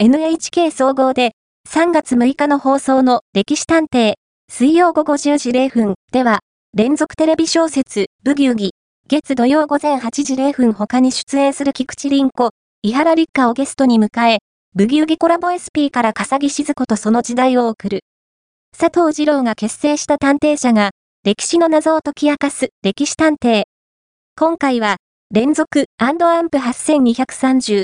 NHK 総合で3月6日の放送の歴史探偵水曜午後10時0分では連続テレビ小説ブギウギ月土曜午前8時0分他に出演する菊池凛子、伊原立花をゲストに迎え、ブギウギコラボ SP から笠木静子とその時代を送る。佐藤二郎が結成した探偵者が、歴史の謎を解き明かす歴史探偵。今回は、連続アンプ8230